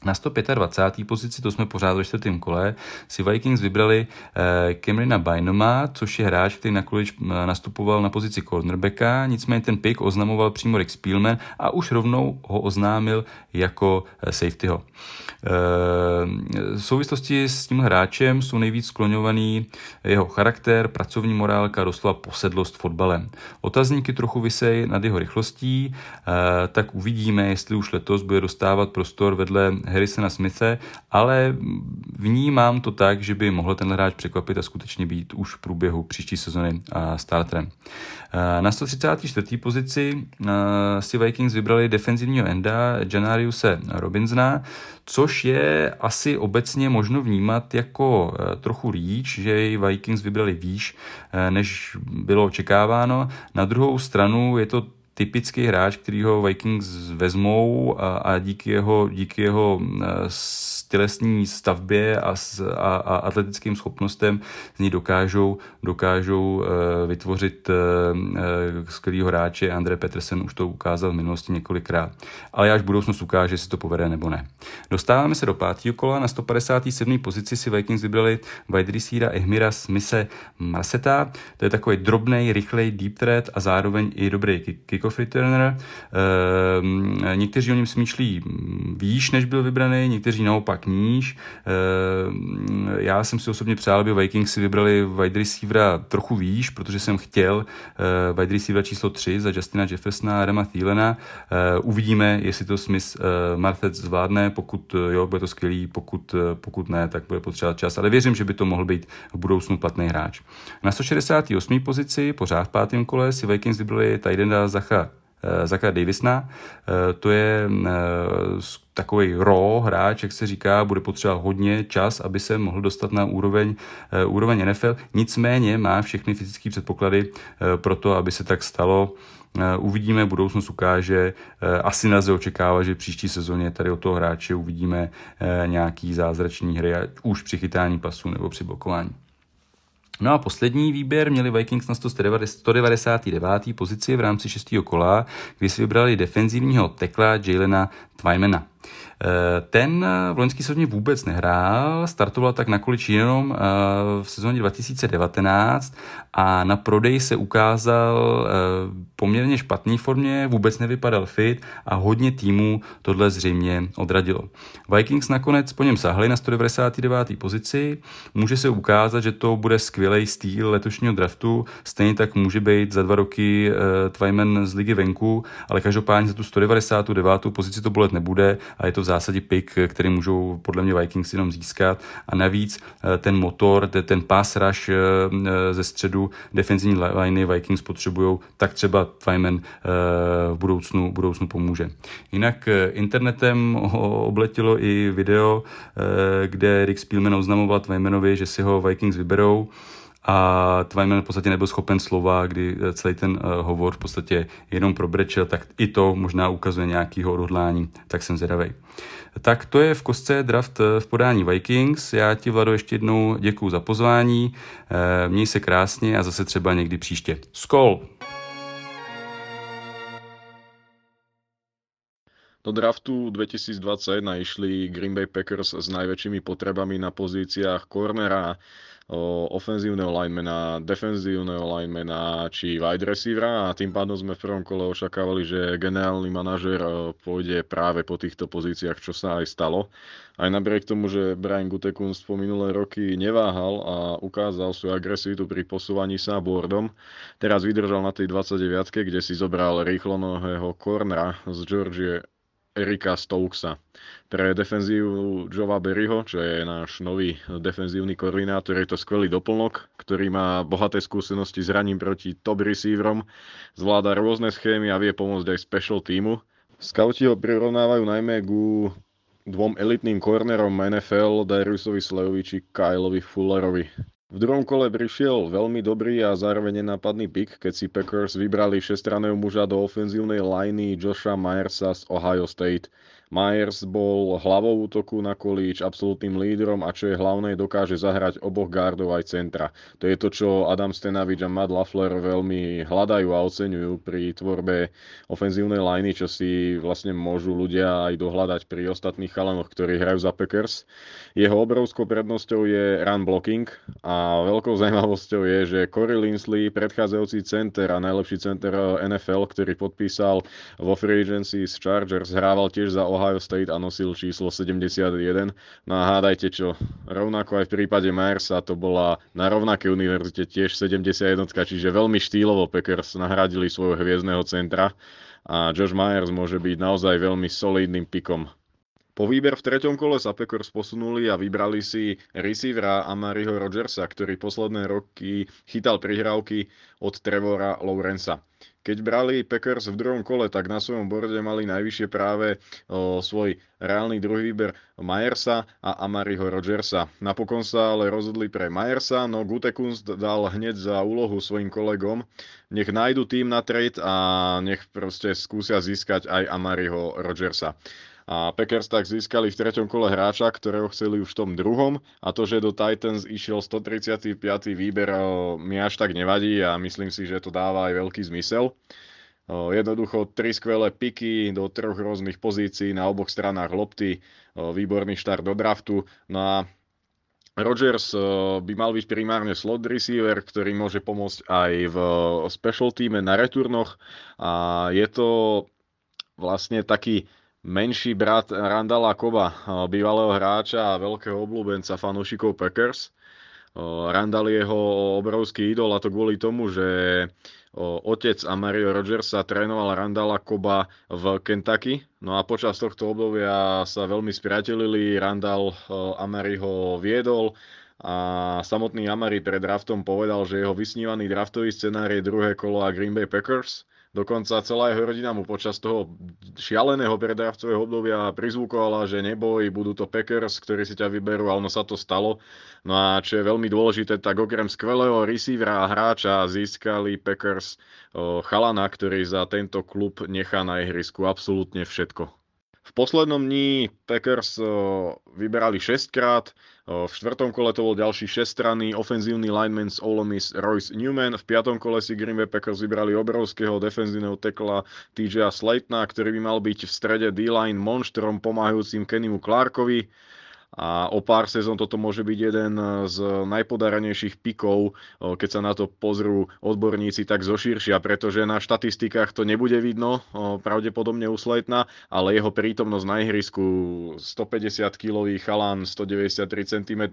Na 125. pozici, to jsme pořád ve čtvrtém kole, si Vikings vybrali eh, Camerona Bynoma, což je hráč, který na college eh, nastupoval na pozici cornerbacka, nicméně ten pick oznamoval přímo Rick Spielman a už rovnou ho oznámil jako eh, safetyho. Eh, v souvislosti s tím hráčem jsou nejvíc skloňovaný jeho charakter, pracovní morálka, doslova posedlost fotbalem. Otazníky trochu vysej nad jeho rychlostí, eh, tak uvidíme, jestli už letos bude dostávat prostor vedle Harrisona Smithe, ale vnímám to tak, že by mohl tenhle hráč překvapit a skutečně být už v průběhu příští sezony starterem. Na 134. pozici si Vikings vybrali defenzivního enda Janariuse Robinsona, což je asi obecně možno vnímat jako eh, trochu reach, že ji Vikings vybrali výš, eh, než bylo očekáváno. Na druhou stranu je to typický hráč, který ho Vikings vezmou a, a díky jeho, díky jeho eh, tělesní stavbě a, a, a atletickým schopnostem z ní dokážou, dokážou uh, vytvořit uh, skvělého hráče. Andre Petersen už to ukázal v minulosti několikrát. Ale až budoucnost ukáže, jestli to povede nebo ne. Dostáváme se do pátého kola. Na 157. pozici si Vikings vybrali wide receivera Ehmira Smise Marseta. To je takový drobný, rychlej deep threat a zároveň i dobrý kickoff returner. Uh, někteří o něm smýšlí výš, než byl vybraný, někteří naopak tak níž. Eh, já jsem si osobně přál, aby Vikings si vybrali wide receivera trochu výš, protože jsem chtěl eh, wide receivera číslo 3 za Justina Jeffersona a Rema Thielena. Eh, uvidíme, jestli to Smith Marthet zvládne, pokud jo, bude to skvělý, pokud, pokud ne, tak bude potřebovat čas, ale věřím, že by to mohl být v budoucnu platný hráč. Na 168. pozici, pořád v pátém kole, si Vikings vybrali Tidenda Zacha Zaka Davisna. Eh, to je eh, takový raw hráč, jak se říká, bude potřebovat hodně čas, aby se mohl dostat na úroveň, úroveň NFL. Nicméně má všechny fyzické předpoklady pro to, aby se tak stalo. Uvidíme, budoucnost ukáže. Asi nelze očekávat, že příští sezóně tady od toho hráče uvidíme nějaký zázračný hry, už při chytání pasu nebo při blokování. No a poslední výběr měli Vikings na 199. pozici v rámci šestého kola, kdy si vybrali defenzivního tekla Jalena Twymana. Eh, ten v loňské sezóně vůbec nehrál, startoval tak na količ jenom eh, v sezóně 2019 a na prodej se ukázal eh, poměrně špatný formě, vůbec nevypadal fit a hodně týmů tohle zřejmě odradilo. Vikings nakonec po něm sahli na 199. pozici, může se ukázat, že to bude skvělý styl letošního draftu, stejně tak může být za dva roky Twyman z ligy venku, ale každopádně za tu 199. pozici to bolet nebude a je to v zásadě pick, který můžou podle mě Vikings jenom získat a navíc eh, ten motor, ten pass rush eh, eh, ze středu defenzivní liney Vikings potřebují, tak třeba Twyman v budoucnu, budoucnu pomůže. Jinak internetem obletilo i video, kde Rick Spielman oznamoval Twymanovi, že si ho Vikings vyberou a Twyman v podstatě nebyl schopen slova, kdy celý ten uh, hovor v podstatě jenom probrečel, tak i to možná ukazuje nějakýho odhodlání, tak jsem zvědavý. Tak to je v kostce draft eh, v podání Vikings. Já ti, Vlado, ještě jednou děkuji za pozvání. Eh, měj se krásně a zase třeba někdy příště. Skol! Do draftu 2021 išli Green Bay Packers s najväčšími potrebami na pozíciách cornera, ofenzívneho linemana, defenzívneho linemana či wide receivera a tým pádom sme v prvom kole očakávali, že generálny manažer pôjde práve po týchto pozíciách, čo sa aj stalo. Aj napriek tomu, že Brian Gutekunst po minulé roky neváhal a ukázal svoju agresivitu pri posúvaní sa boardom, teraz vydržal na tej 29 kde si zobral rýchlonohého cornera z Georgie Erika Stokesa. Pre defenzívu Jova Berryho, čo je náš nový defenzívny koordinátor, je to skvelý doplnok, ktorý má bohaté skúsenosti s raním proti top receiverom, zvláda rôzne schémy a vie pomôcť aj special týmu. Scouti ho prirovnávajú najmä ku dvom elitným kornerom NFL, Dariusovi Slejovi či Kyleovi Fullerovi. V druhom kole prišiel veľmi dobrý a zároveň nenápadný pick, keď si Packers vybrali šestraného muža do ofenzívnej liney Josha Myersa z Ohio State. Myers bol hlavou útoku na kolíč, absolútnym lídrom a čo je hlavné, dokáže zahrať oboch gardov aj centra. To je to, čo Adam Stenavič a Matt Lafler veľmi hľadajú a oceňujú pri tvorbe ofenzívnej liney, čo si vlastne môžu ľudia aj dohľadať pri ostatných chalanoch, ktorí hrajú za Packers. Jeho obrovskou prednosťou je run blocking a veľkou zaujímavosťou je, že Corey Linsley, predchádzajúci center a najlepší center NFL, ktorý podpísal vo free agency z Chargers, hrával tiež za Ohio State a nosil číslo 71. No a hádajte čo, rovnako aj v prípade Myersa to bola na rovnakej univerzite tiež 71, čiže veľmi štýlovo Packers nahradili svojho hviezdneho centra a Josh Myers môže byť naozaj veľmi solidným pikom po výber v treťom kole sa Packers posunuli a vybrali si receivera Amariho Rogersa, ktorý posledné roky chytal prihrávky od Trevora Lawrensa. Keď brali Packers v druhom kole, tak na svojom borde mali najvyššie práve svoj reálny druhý výber Myersa a Amariho Rogersa. Napokon sa ale rozhodli pre Myersa, no Gutekunst dal hneď za úlohu svojim kolegom, nech nájdu tým na trade a nech proste skúsia získať aj Amariho Rogersa. A Packers tak získali v treťom kole hráča, ktorého chceli už v tom druhom a to, že do Titans išiel 135. výber, mi až tak nevadí a myslím si, že to dáva aj veľký zmysel. Jednoducho tri skvelé piky do troch rôznych pozícií na oboch stranách lopty, výborný štart do draftu. No a Rodgers by mal byť primárne slot receiver, ktorý môže pomôcť aj v special týme na returnoch a je to vlastne taký menší brat Randala Koba, bývalého hráča a veľkého obľúbenca fanúšikov Packers. Randall je jeho obrovský idol a to kvôli tomu, že otec Amario Rodgersa trénoval Randala Koba v Kentucky. No a počas tohto obdobia sa veľmi spriatelili. Randall Amari ho viedol a samotný Amari pred draftom povedal, že jeho vysnívaný draftový scenár je druhé kolo a Green Bay Packers – Dokonca celá jeho rodina mu počas toho šialeného predraftového obdobia prizvukovala, že neboj, budú to Packers, ktorí si ťa vyberú a ono sa to stalo. No a čo je veľmi dôležité, tak okrem skvelého receivera a hráča získali Packers chalana, ktorý za tento klub nechá na ihrisku absolútne všetko. V poslednom dní Packers vyberali 6 krát, v štvrtom kole to bol ďalší šestranný ofenzívny lineman z Ole Miss Royce Newman, v piatom kole si Green Bay Packers vybrali obrovského defenzívneho tekla TJ Slaytona, ktorý by mal byť v strede D-line monštrom pomáhajúcim Kennymu Clarkovi a o pár sezón toto môže byť jeden z najpodaranejších pikov, keď sa na to pozrú odborníci tak zoširšia, pretože na štatistikách to nebude vidno, pravdepodobne u Sletna, ale jeho prítomnosť na ihrisku 150-kilový chalán, 193 cm,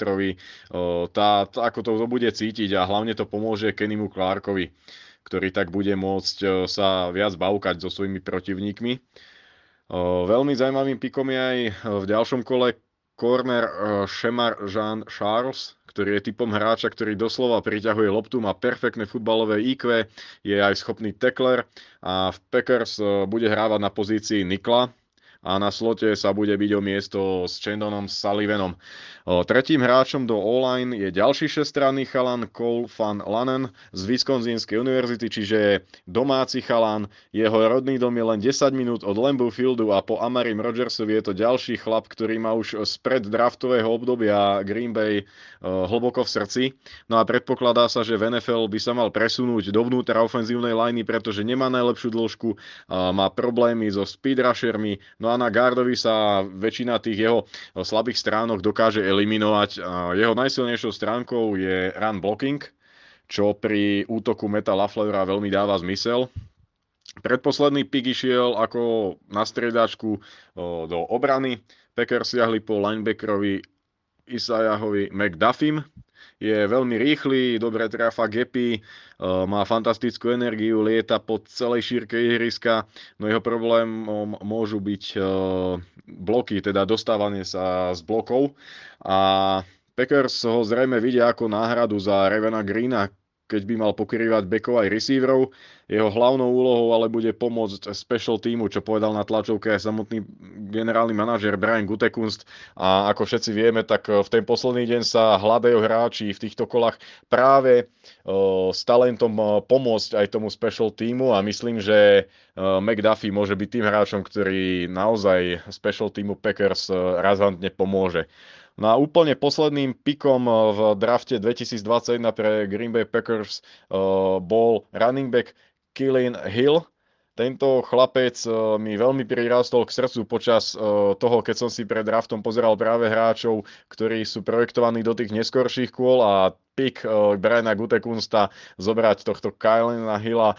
tá, tá, ako to bude cítiť a hlavne to pomôže Kennymu Clarkovi, ktorý tak bude môcť sa viac bavkať so svojimi protivníkmi. Veľmi zaujímavým pikom je aj v ďalšom kole corner uh, Shemar Jean Charles, ktorý je typom hráča, ktorý doslova priťahuje loptu, má perfektné futbalové IQ, je aj schopný tackler a v Packers uh, bude hrávať na pozícii Nikla, a na slote sa bude byť o miesto s Chandonom Sullivanom. Tretím hráčom do online je ďalší šestranný chalan Cole Van Lanen z Wisconsinskej univerzity, čiže domáci chalan. Jeho rodný dom je len 10 minút od Lambeau Fieldu a po Amarim Rodgersovi je to ďalší chlap, ktorý má už spred draftového obdobia Green Bay hlboko v srdci. No a predpokladá sa, že v NFL by sa mal presunúť dovnútra ofenzívnej liney, pretože nemá najlepšiu dĺžku, má problémy so speed rushermi, no a Dana Gardovi sa väčšina tých jeho slabých stránok dokáže eliminovať. Jeho najsilnejšou stránkou je run blocking, čo pri útoku Meta Lafleura veľmi dáva zmysel. Predposledný pik išiel ako na striedačku do obrany. Packers siahli po linebackerovi Isayahovi McDuffim. Je veľmi rýchly, dobre trafa gepy, má fantastickú energiu, lieta po celej šírke ihriska, no jeho problémom môžu byť bloky, teda dostávanie sa z blokov. A Packers ho zrejme vidia ako náhradu za Revena Greena, keď by mal pokrývať bekov aj receiverov. Jeho hlavnou úlohou ale bude pomôcť special týmu, čo povedal na tlačovke aj samotný generálny manažer Brian Gutekunst. A ako všetci vieme, tak eh, v ten posledný deň sa hľadajú hráči v týchto kolách práve uh, s talentom uh, pomôcť aj tomu special týmu a myslím, že uh, McDuffie môže byť tým hráčom, ktorý naozaj special týmu Packers razantne pomôže. No a úplne posledným pikom v drafte 2021 pre Green Bay Packers bol running back Killian Hill, tento chlapec eh, mi veľmi prirastol k srdcu počas eh, toho, keď som si pred draftom pozeral práve hráčov, ktorí sú projektovaní do tých neskorších kôl a pick uh, Briana Gutekunsta zobrať tohto Kylena Hilla,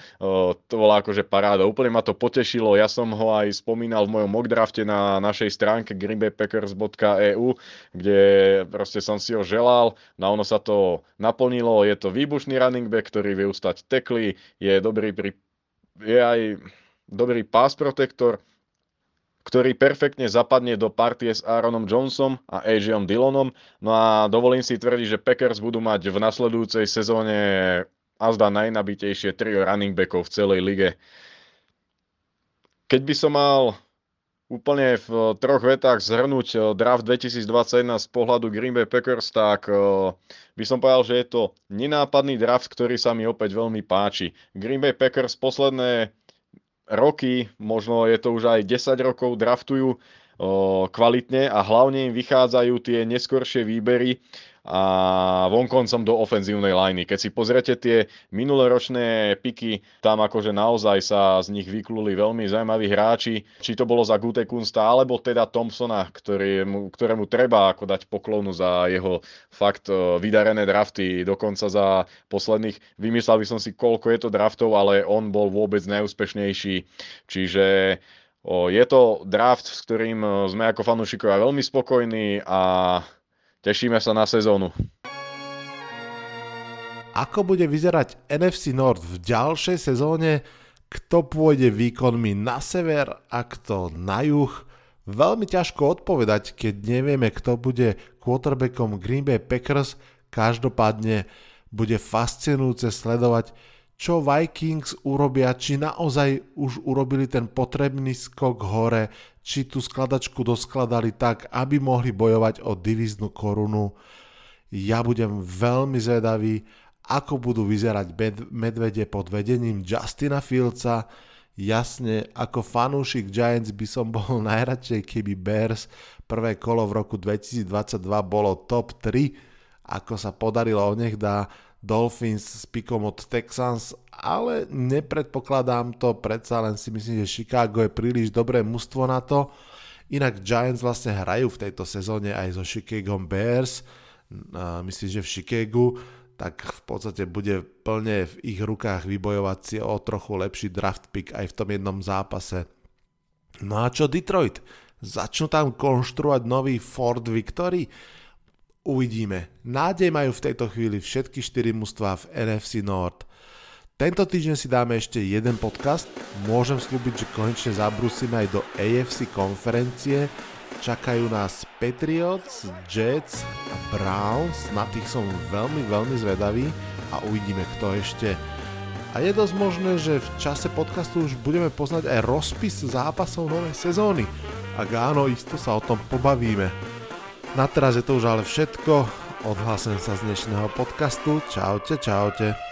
to bola akože paráda. Úplne ma to potešilo, ja som ho aj spomínal v mojom mock drafte na našej stránke greenbaypackers.eu, kde proste som si ho želal, no ono sa to naplnilo, je to výbušný running back, ktorý vie ustať tekly, je dobrý pri je aj dobrý pass protektor, ktorý perfektne zapadne do partie s Aaronom Johnsonom a Adrian Dillonom. No a dovolím si tvrdiť, že Packers budú mať v nasledujúcej sezóne azda najnabitejšie trio running backov v celej lige. Keď by som mal úplne v troch vetách zhrnúť eh, draft 2021 z pohľadu Green Bay Packers, tak eh, by som povedal, že je to nenápadný draft, ktorý sa mi opäť veľmi páči. Green Bay Packers posledné roky, možno je to už aj 10 rokov, draftujú eh, kvalitne a hlavne im vychádzajú tie neskoršie výbery a vonkoncom do ofenzívnej liney. Keď si pozrete tie minuloročné piky, tam akože naozaj sa z nich vykluli veľmi zaujímaví hráči, či to bolo za Gutekunsta, alebo teda Thompsona, ktorému, ktorému treba ako dať poklonu za jeho fakt e, vydarené drafty, dokonca za posledných, vymyslel by som si, koľko je to draftov, ale on bol vôbec najúspešnejší. Čiže je to draft, s ktorým e, sme ako fanúšikovia veľmi spokojní a Tešíme sa na sezónu. Ako bude vyzerať NFC North v ďalšej sezóne, kto pôjde výkonmi na sever a kto na juh, veľmi ťažko odpovedať, keď nevieme, kto bude quarterbackom Green Bay Packers, každopádne bude fascinujúce sledovať, čo Vikings urobia, či naozaj už urobili ten potrebný skok hore, či tú skladačku doskladali tak, aby mohli bojovať o divíznu korunu. Ja budem veľmi zvedavý, ako budú vyzerať med- medvede pod vedením Justina Fieldsa. Jasne, ako fanúšik Giants by som bol najradšej, keby Bears prvé kolo v roku 2022 bolo top 3, ako sa podarilo o nech dá Dolphins s pikom od Texans, ale nepredpokladám to, predsa len si myslím, že Chicago je príliš dobré mužstvo na to. Inak Giants vlastne hrajú v tejto sezóne aj so Chicago Bears, myslím, že v Chicagu, tak v podstate bude plne v ich rukách vybojovať si o trochu lepší draft pick aj v tom jednom zápase. No a čo Detroit? Začnú tam konštruovať nový Ford Victory? Uvidíme. Nádej majú v tejto chvíli všetky 4 mužstvá v NFC North. Tento týždeň si dáme ešte jeden podcast. Môžem slúbiť, že konečne zabrúsime aj do AFC konferencie. Čakajú nás Patriots, Jets a Browns. Na tých som veľmi, veľmi zvedavý a uvidíme, kto ešte. A je dosť možné, že v čase podcastu už budeme poznať aj rozpis zápasov novej sezóny. Ak áno, isto sa o tom pobavíme. Na teraz je to už ale všetko. Odhlasujem sa z dnešného podcastu. Čaute, čaute.